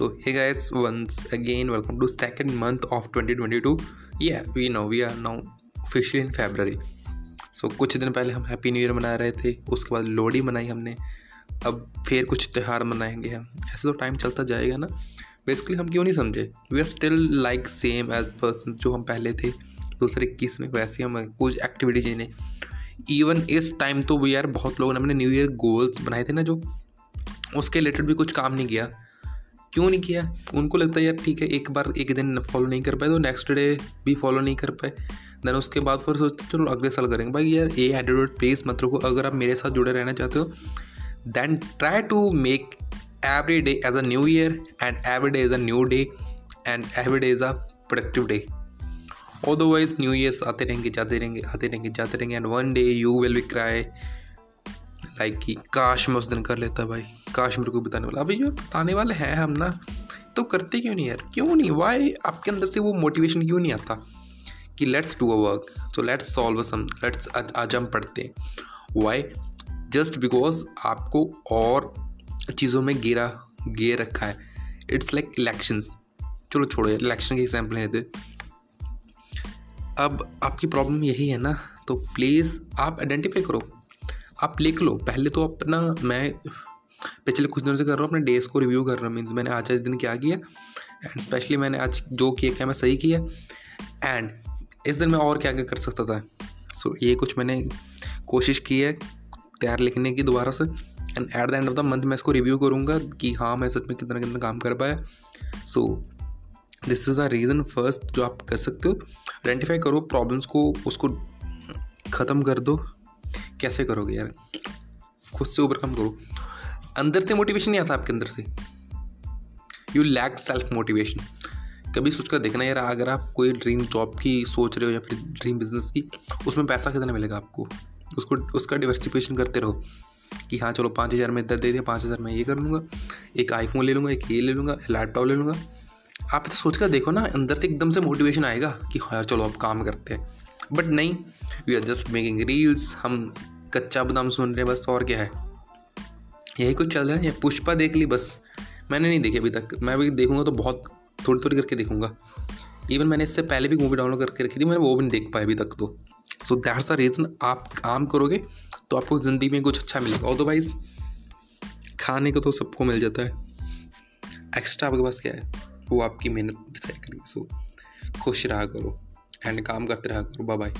So hey guys, once again welcome to second month of 2022. Yeah, we know we are now officially in February. So कुछ दिन पहले हम happy new year मना रहे थे उसके बाद लोहड़ी मनाई हमने। अब फिर कुछ त्यौहार मनाएँगे हम। ऐसे तो टाइम चलता जाएगा ना। बेसिकली हम क्यों नहीं समझे? We are still like same as person जो हम पहले थे। दूसरे इक्कीस में वैसे हम कुछ एक्टिविटीज़ चीज़ें इवन इस टाइम तो वी यार बहुत लोगों ने अपने न्यू ईयर गोल्स बनाए थे ना जो। उसके रिलेटेड भी कुछ काम नहीं किया। क्यों नहीं किया? उनको लगता है, यार, ठीक है, एक बार, एक दिन फॉलो नहीं कर पाए तो नेक्स्ट डे भी फॉलो नहीं कर पाए. देन उसके बाद फिर सोचते, चलो, अगले साल करेंगे। भाई, यार ये एटीट्यूड प्लीज़ मत रखो। अगर आप मेरे साथ जुड़े रहना चाहते हो then try to make every day as a new year and every day is a new day and every day is a productive day otherwise new years आते रहेंगे, जाते रहेंगे, आते रहेंगे, जाते रहेंगे and one day you will be cry like कि काश मैं उस दिन कर लेता भाई। काश मेरे को बताने वाला। अभी जो बताने वाले हैं हम ना। तो करते क्यों नहीं यार? क्यों नहीं? वाई आपके अंदर से वो मोटिवेशन क्यों नहीं आता? कि let's do a work so let's solve some let's आज हम पढ़ते हैं। वाई जस्ट बिकॉज़ आपको और चीज़ों में गिरा गे रखा है। इट्स लाइक इलेक्शंस चलो छोड़ो यार इलेक्शन के एग्ज़ाम्पल लेते अब आपकी प्रॉब्लम यही है ना। तो प्लीज़ आप आइडेंटिफाई करो। आप लिख लो। पहले तो अपना मैं पिछले कुछ दिनों से कर रहा हूँ अपने डेज़ को रिव्यू कर रहा हूँ मीन्स मैंने आज आज दिन क्या किया एंड स्पेशली मैंने आज जो किया क्या मैं सही किया एंड इस दिन मैं और क्या क्या कर सकता था। सो so, ये कुछ मैंने कोशिश की है तैयार लिखने की दोबारा से and at the end of the month मैं इसको रिव्यू करूँगा कि हाँ मैं सच में कितना कितना काम कर पाया। So this is the reason first जो आप कर सकते हो आइडेंटिफाई करो प्रॉब्लम्स को उसको ख़त्म कर दो। कैसे करोगे यार? खुद से ओवरकम करो। अंदर से मोटिवेशन नहीं आता आपके अंदर से। यू लैक सेल्फ मोटिवेशन कभी सोच कर देखना यार, अगर आप कोई ड्रीम जॉब की सोच रहे हो या फिर ड्रीम बिज़नेस की, उसमें पैसा कितना मिलेगा आपको? उसको, उसका डिवर्सिफिकेशन करते रहो कि हाँ चलो पाँच हज़ार में इधर दे दिया, पाँच हज़ार मैं ये कर लूँगा। एक आईफोन ले लूँगा, एक ये ले लूँगा लैपटॉप ले लूँगा। आप इसे सोच कर देखो ना, अंदर से एकदम से मोटिवेशन आएगा कि हाँ चलो अब काम करते हैं। बट नहीं we are just making reels हम कच्चा बादाम सुन रहे हैं, बस और क्या है? यही कुछ चल रहा है पुष्पा देख ली बस। मैंने नहीं देखी अभी तक। मैं अभी देखूँगा तो बहुत थोड़ी थोड़ी करके देखूँगा। इवन मैंने इससे पहले भी मूवी डाउनलोड करके रखी थी, मैंने वो भी नहीं देख पाया अभी तक तो। सो दैट्स द रीज़न आप काम करोगे तो आपको ज़िंदगी में कुछ अच्छा मिलेगा। अदरवाइज़ खाने को तो सबको मिल जाता है। एक्स्ट्रा आपके पास क्या है? वो आपकी मेहनत डिसाइड करेगी। सो खुश रहा करो एंड काम करते रहा करो। Bye bye